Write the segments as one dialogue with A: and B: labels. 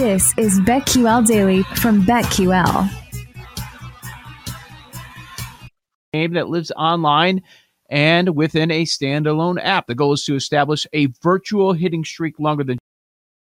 A: This is BetQL Daily from BetQL.
B: Game that lives online and within a standalone app. The goal is to establish a virtual hitting streak longer than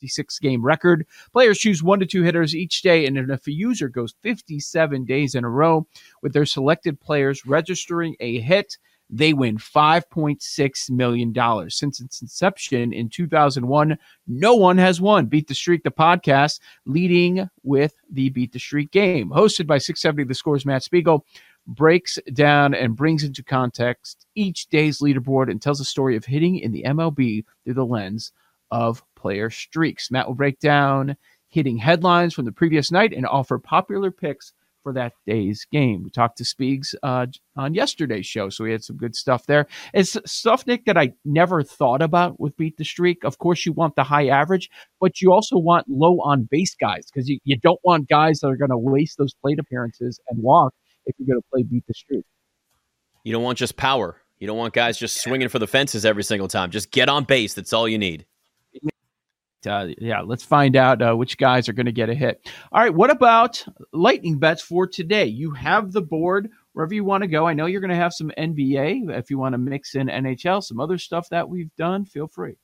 B: 56 game record. Players choose one to two hitters each day, and if a user goes 57 days in a row with their selected players registering a hit, they win $5.6 million. Since its inception in 2001, no one has won. Beat the Streak, the podcast, leading with the Beat the Streak game. Hosted by 670 The Scores Matt Spiegel, breaks down and brings into context each day's leaderboard and tells a story of hitting in the MLB through the lens of player streaks. Matt will break down hitting headlines from the previous night and offer popular picks for that day's game. We talked to Speegs uh, on yesterday's show, so we had some good stuff there. It's stuff, Nick, that I never thought about with Beat the Streak. Of course, you want the high average, but you also want low on base guys because you, you don't want guys that are going to waste those plate appearances and walk if you're going to play Beat the Streak.
C: You don't want just power. You don't want guys just swinging for the fences every single time. Just get on base. That's all you need
B: uh, yeah, let's find out uh, which guys are going to get a hit. All right, what about lightning bets for today? You have the board wherever you want to go. I know you're going to have some NBA. If you want to mix in NHL, some other stuff that we've done, feel free.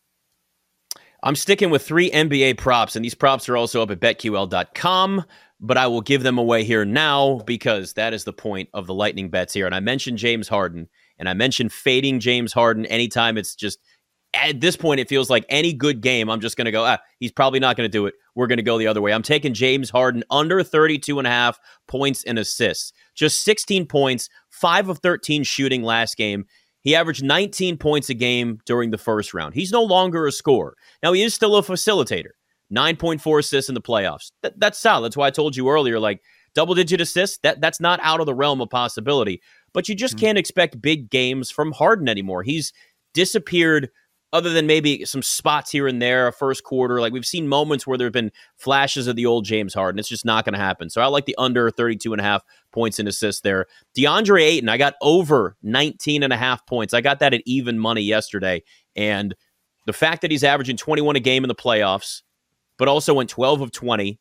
C: I'm sticking with three NBA props, and these props are also up at betql.com, but I will give them away here now because that is the point of the lightning bets here. And I mentioned James Harden, and I mentioned fading James Harden anytime it's just – at this point, it feels like any good game, I'm just going to go, ah, he's probably not going to do it. We're going to go the other way. I'm taking James Harden under 32 and a half points and assists. Just 16 points, 5 of 13 shooting last game. He averaged 19 points a game during the first round. He's no longer a scorer. Now, he is still a facilitator. 9.4 assists in the playoffs. That, that's solid. That's why I told you earlier, like double digit assists, that, that's not out of the realm of possibility. But you just mm-hmm. can't expect big games from Harden anymore. He's disappeared – other than maybe some spots here and there, a first quarter. Like we've seen moments where there have been flashes of the old James Harden. It's just not going to happen. So I like the under 32 and a half points and assists there. DeAndre Ayton, I got over 19 and a half points. I got that at even money yesterday. And the fact that he's averaging 21 a game in the playoffs, but also went 12 of 20,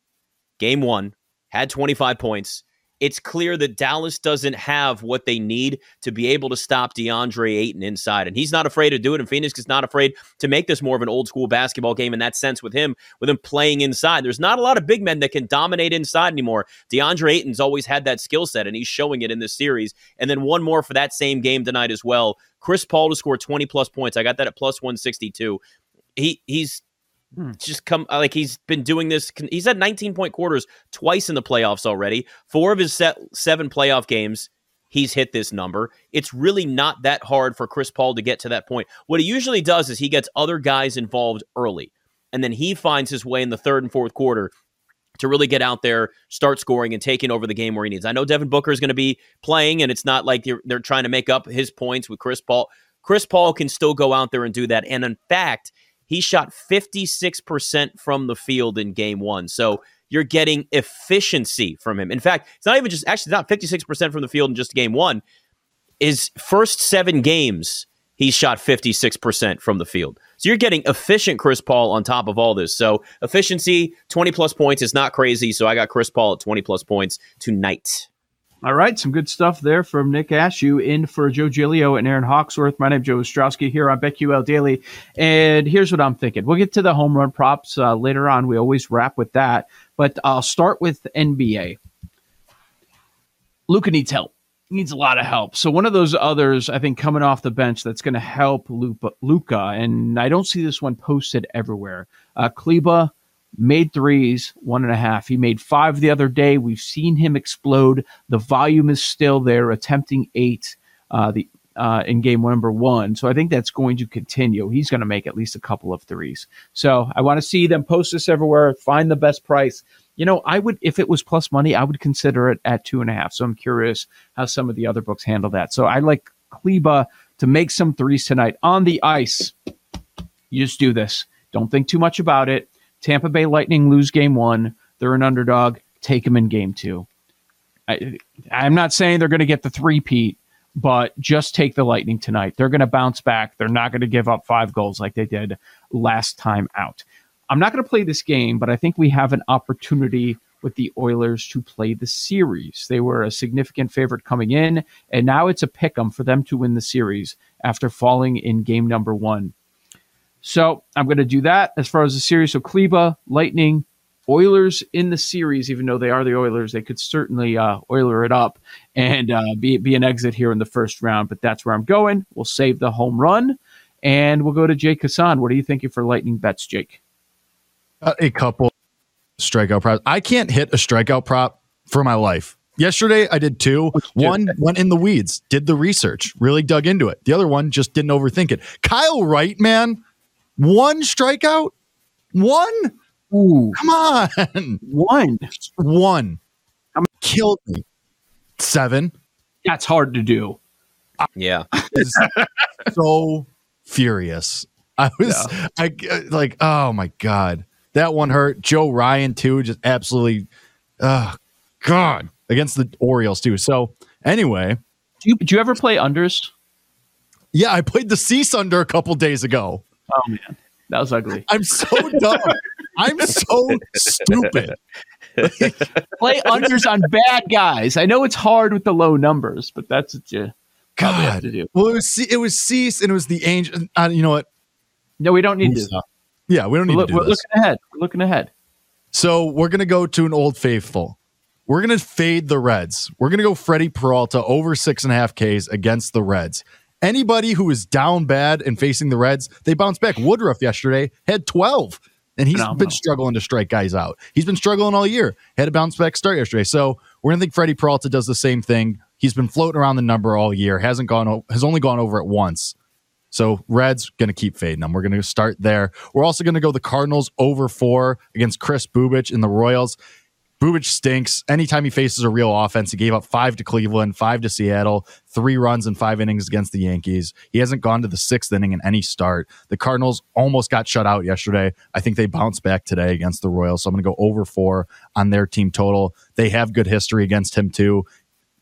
C: game one, had 25 points it's clear that Dallas doesn't have what they need to be able to stop DeAndre Ayton inside. And he's not afraid to do it. And Phoenix is not afraid to make this more of an old school basketball game in that sense with him, with him playing inside. There's not a lot of big men that can dominate inside anymore. DeAndre Ayton's always had that skill set, and he's showing it in this series. And then one more for that same game tonight as well. Chris Paul to score 20 plus points. I got that at plus 162. He he's. Hmm. Just come uh, like he's been doing this. He's had 19 point quarters twice in the playoffs already. Four of his set, seven playoff games, he's hit this number. It's really not that hard for Chris Paul to get to that point. What he usually does is he gets other guys involved early, and then he finds his way in the third and fourth quarter to really get out there, start scoring, and taking over the game where he needs. I know Devin Booker is going to be playing, and it's not like they're, they're trying to make up his points with Chris Paul. Chris Paul can still go out there and do that. And in fact, he shot 56% from the field in game one. So you're getting efficiency from him. In fact, it's not even just actually not 56% from the field in just game one. His first seven games, he shot 56% from the field. So you're getting efficient Chris Paul on top of all this. So efficiency, 20 plus points is not crazy. So I got Chris Paul at 20 plus points tonight.
B: All right, some good stuff there from Nick Ashooh in for Joe Giglio and Aaron Hawksworth. My name is Joe Ostrowski here on BetQL Daily. And here's what I'm thinking. We'll get to the home run props uh, later on. We always wrap with that. But I'll start with NBA. Luka needs help. He needs a lot of help. So one of those others, I think, coming off the bench that's going to help Luka, and I don't see this one posted everywhere. Uh, Kleber – made threes, one and a half. He made five the other day. We've seen him explode. The volume is still there, attempting eight uh, the uh, in game number one. So I think that's going to continue. He's going to make at least a couple of threes. So I want to see them post this everywhere. Find the best price. You know, I would if it was plus money, I would consider it at two and a half. So I'm curious how some of the other books handle that. So I like Kleber to make some threes tonight on the ice. You just do this. Don't think too much about it Tampa Bay Lightning lose game one. They're an underdog. Take them in game two. I, I'm not saying they're going to get the three-peat, but just take the Lightning tonight. They're going to bounce back. They're not going to give up five goals like they did last time out. I'm not going to play this game, but I think we have an opportunity with the Oilers to play the series. They were a significant favorite coming in, and now it's a pick 'em for them to win the series after falling in game number one. So I'm going to do that as far as the series. So Kleber, Lightning, Oilers in the series, even though they are the Oilers, they could certainly uh, Oiler it up and uh, be, be an exit here in the first round. But that's where I'm going. We'll save the home run and we'll go to Jake Hassan. What are you thinking for Lightning bets, Jake?
D: Uh, a couple strikeout props. I can't hit a strikeout prop for my life. Yesterday I did two. One went in the weeds, did the research, really dug into it. The other one just didn't overthink it. Kyle Wright, man, one strikeout, one.
B: Ooh,
D: come on,
B: one,
D: one. I'm killed me. Seven.
B: That's hard to do.
C: Yeah,
D: so furious. I was yeah. I uh, like, oh my god, that one hurt. Joe Ryan too, just absolutely, oh god, against the Orioles too. So anyway,
B: do you, do you ever play unders?
D: Yeah, I played the Cease under a couple days ago.
B: Oh man, that was ugly.
D: I'm so dumb. I'm so stupid.
B: Play unders on bad guys. I know it's hard with the low numbers, but that's what you God. have to do.
D: Well, it was it was Cease and it was the Angel. Uh, you know what?
B: No, we don't need to.
D: Yeah, we don't need
B: we're,
D: to do
B: we're
D: this.
B: looking ahead. We're looking ahead.
D: So we're gonna go to an old faithful. We're gonna fade the Reds. We're gonna go Freddie Peralta over six and a half Ks against the Reds. Anybody who is down bad and facing the Reds, they bounce back. Woodruff yesterday had 12, and he's Phenomenal. been struggling to strike guys out. He's been struggling all year. Had a bounce back start yesterday. So we're gonna think Freddie Peralta does the same thing. He's been floating around the number all year. Hasn't gone has only gone over it once. So Reds going to keep fading them. We're going to start there. We're also going to go the Cardinals over four against Chris Bubic in the Royals. Bubic stinks. Anytime he faces a real offense, he gave up five to Cleveland, five to Seattle, three runs in five innings against the Yankees. He hasn't gone to the sixth inning in any start. The Cardinals almost got shut out yesterday. I think they bounced back today against the Royals. So I'm going to go over four on their team total. They have good history against him, too.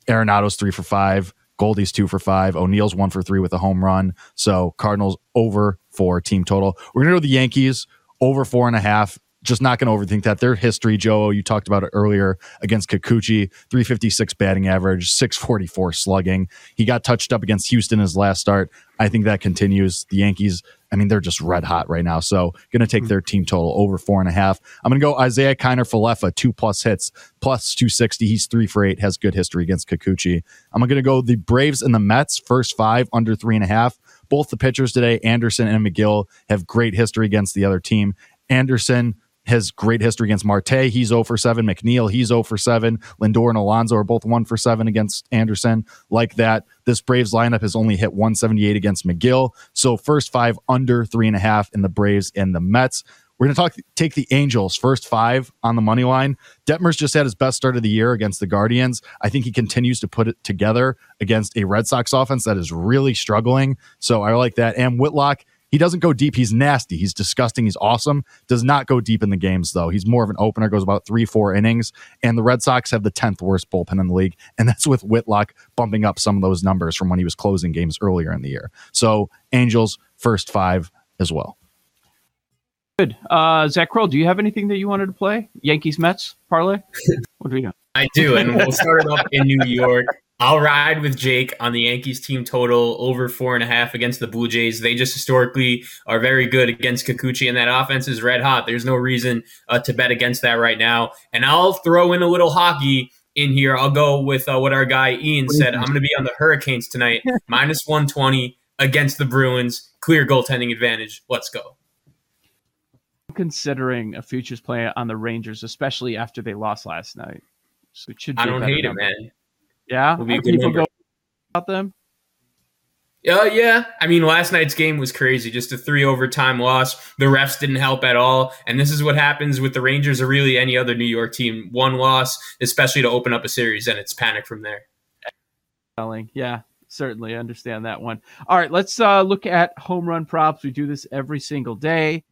D: Arenado's three for five. Goldie's two for five. O'Neill's one for three with a home run. So Cardinals over four team total. We're gonna go the Yankees over four and a half. Just not going to overthink that. Their history, Joe, you talked about it earlier against Kikuchi, 356 batting average, 644 slugging. He got touched up against Houston his last start. I think that continues. The Yankees I mean, they're just red hot right now. So going to take hmm. their team total over four and a half. I'm going to go Isiah Kiner Falefa, two plus hits, plus 260. He's three for eight, has good history against Kikuchi. I'm going to go the Braves and the Mets, first five, under three and a half. Both the pitchers today, Anderson and Megill, have great history against the other team. Anderson, has great history against Marte. He's 0 for 7. McNeil, he's 0 for 7. Lindor and Alonso are both 1 for 7 against Anderson. Like that, this Braves lineup has only hit 178 against Megill. So first five under three and a half in the Braves and the Mets. We're going to talk take the Angels first five on the money line. Detmers just had his best start of the year against the Guardians. I think he continues to put it together against a Red Sox offense that is really struggling. So I like that. And Whitlock he doesn't go deep. He's nasty. He's disgusting. He's awesome. Does not go deep in the games, though. He's more of an opener, goes about three, four innings. And the Red Sox have the 10th worst bullpen in the league. And that's with Whitlock bumping up some of those numbers from when he was closing games earlier in the year. So, Angels, first five as well.
B: Good. Uh, Zach Kroll, do you have anything that you wanted to play? Yankees, Mets, parlay? What do we got?
E: I do, and we'll start it off in New York. I'll ride with Jake on the Yankees team total over four and a half against the Blue Jays. They just historically are very good against Kikuchi, and that offense is red hot. There's no reason uh, to bet against that right now. And I'll throw in a little hockey in here. I'll go with uh, what our guy Ian said. I'm going to be on the Hurricanes tonight, minus 120 against the Bruins. Clear goaltending advantage. Let's go.
B: Considering a futures play on the Rangers, especially after they lost last night.
E: So it should I don't hate number. it, man.
B: Yeah, will be people go about them.
E: Uh, yeah, I mean, last night's game was crazy. Just a three overtime loss. The refs didn't help at all. And this is what happens with the Rangers or really any other New York team. One loss, especially to open up a series, and it's panic from there.
B: Yeah, certainly understand that one. All right, let's uh, look at home run props. We do this every single day.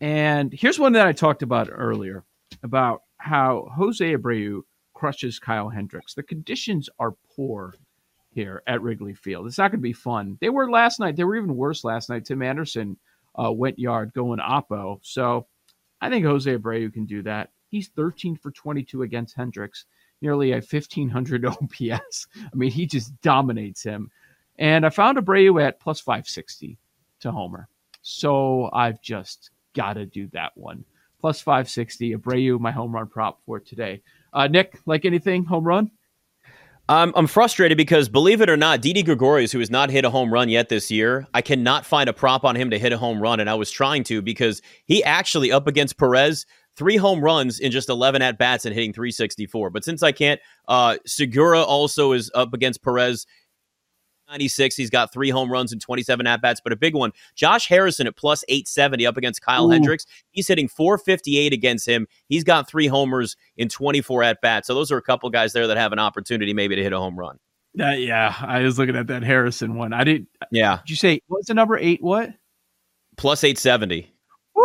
B: And here's one that I talked about earlier about how Jose Abreu crushes Kyle Hendricks. The conditions are poor here at Wrigley Field. It's not going to be fun. They were last night. They were even worse last night. Tim Anderson uh, went yard going oppo. So I think Jose Abreu can do that. He's 13 for 22 against Hendricks, nearly a 1500 OPS. I mean, he just dominates him. And I found Abreu at plus 560 to Homer. So I've just got to do that one. Plus 560, Abreu, my home run prop for today. Uh, Nick, like anything, home run?
C: I'm, I'm frustrated because, believe it or not, Didi Gregorius, who has not hit a home run yet this year, I cannot find a prop on him to hit a home run. And I was trying to because he actually, up against Perez, three home runs in just 11 at bats and hitting 364. But since I can't, uh, Segura also is up against Perez 96. He's got three home runs and 27 at bats, but a big one. Josh Harrison at plus 870 up against Kyle Ooh. Hendricks. He's hitting 458 against him. He's got three homers in 24 at bats. So those are a couple guys there that have an opportunity maybe to hit a home run.
B: Yeah, I was looking at that Harrison one. I didn't.
C: Yeah.
B: Did you say what's the number eight? What?
C: Plus 870. Woo!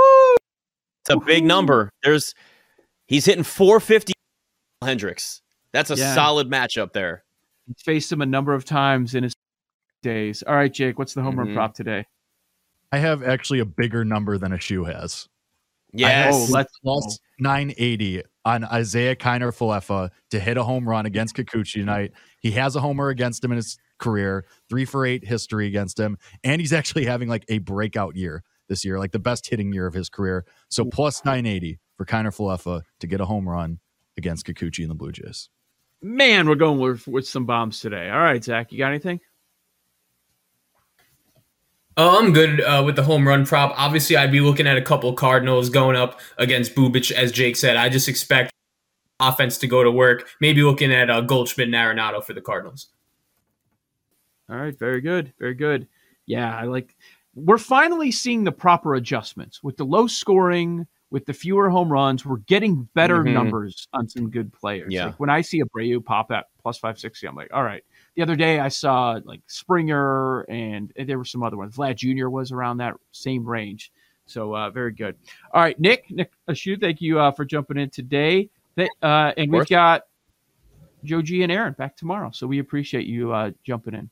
C: It's a big number. There's he's hitting 450 Hendricks. That's a yeah. solid matchup there.
B: He's faced him a number of times in his days. All right, Jake, what's the home mm-hmm. run prop today?
D: I have actually a bigger number than a shoe has.
C: Yes. Oh,
D: let's plus 980 on Isiah Kiner Falefa to hit a home run against Kikuchi tonight. He has a homer against him in his career, three for eight history against him, and he's actually having like a breakout year this year, like the best hitting year of his career. So plus 980 for Kiner Falefa to get a home run against Kikuchi and the Blue Jays.
B: Man, we're going with, with some bombs today. All right, Zach, you got anything?
E: Oh, I'm good uh, with the home run prop. Obviously, I'd be looking at a couple Cardinals going up against Bubic, as Jake said. I just expect offense to go to work. Maybe looking at uh, Goldschmidt and Arenado for the Cardinals.
B: All right, very good, very good. Yeah, I like. We're finally seeing the proper adjustments with the low scoring, with the fewer home runs. We're getting better mm-hmm. numbers on some good players.
C: Yeah.
B: Like when I see Abreu pop at plus five sixty, I'm like, all right, the other day I saw like Springer and, and there were some other ones. Vlad Jr. was around that same range. So uh, very good. All right, Nick, Nick Ashooh, thank you uh, for jumping in today. Uh, and we've got Joe G and Aaron back tomorrow. So we appreciate you uh, jumping in.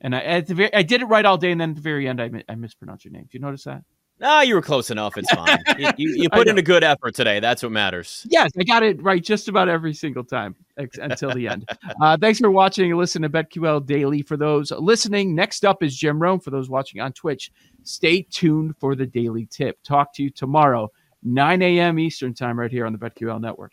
B: And I, at the very, I did it right all day, and then at the very end, I, I mispronounced your name. Did you notice that?
C: No, you were close enough. It's fine. you, you, you put in a good effort today. That's what matters.
B: Yes, I got it right just about every single time ex- until the end. Uh, thanks for watching and listening to BetQL Daily. For those listening, next up is Jim Rome. For those watching on Twitch, stay tuned for the daily tip. Talk to you tomorrow, 9 a.m. Eastern Time, right here on the BetQL Network.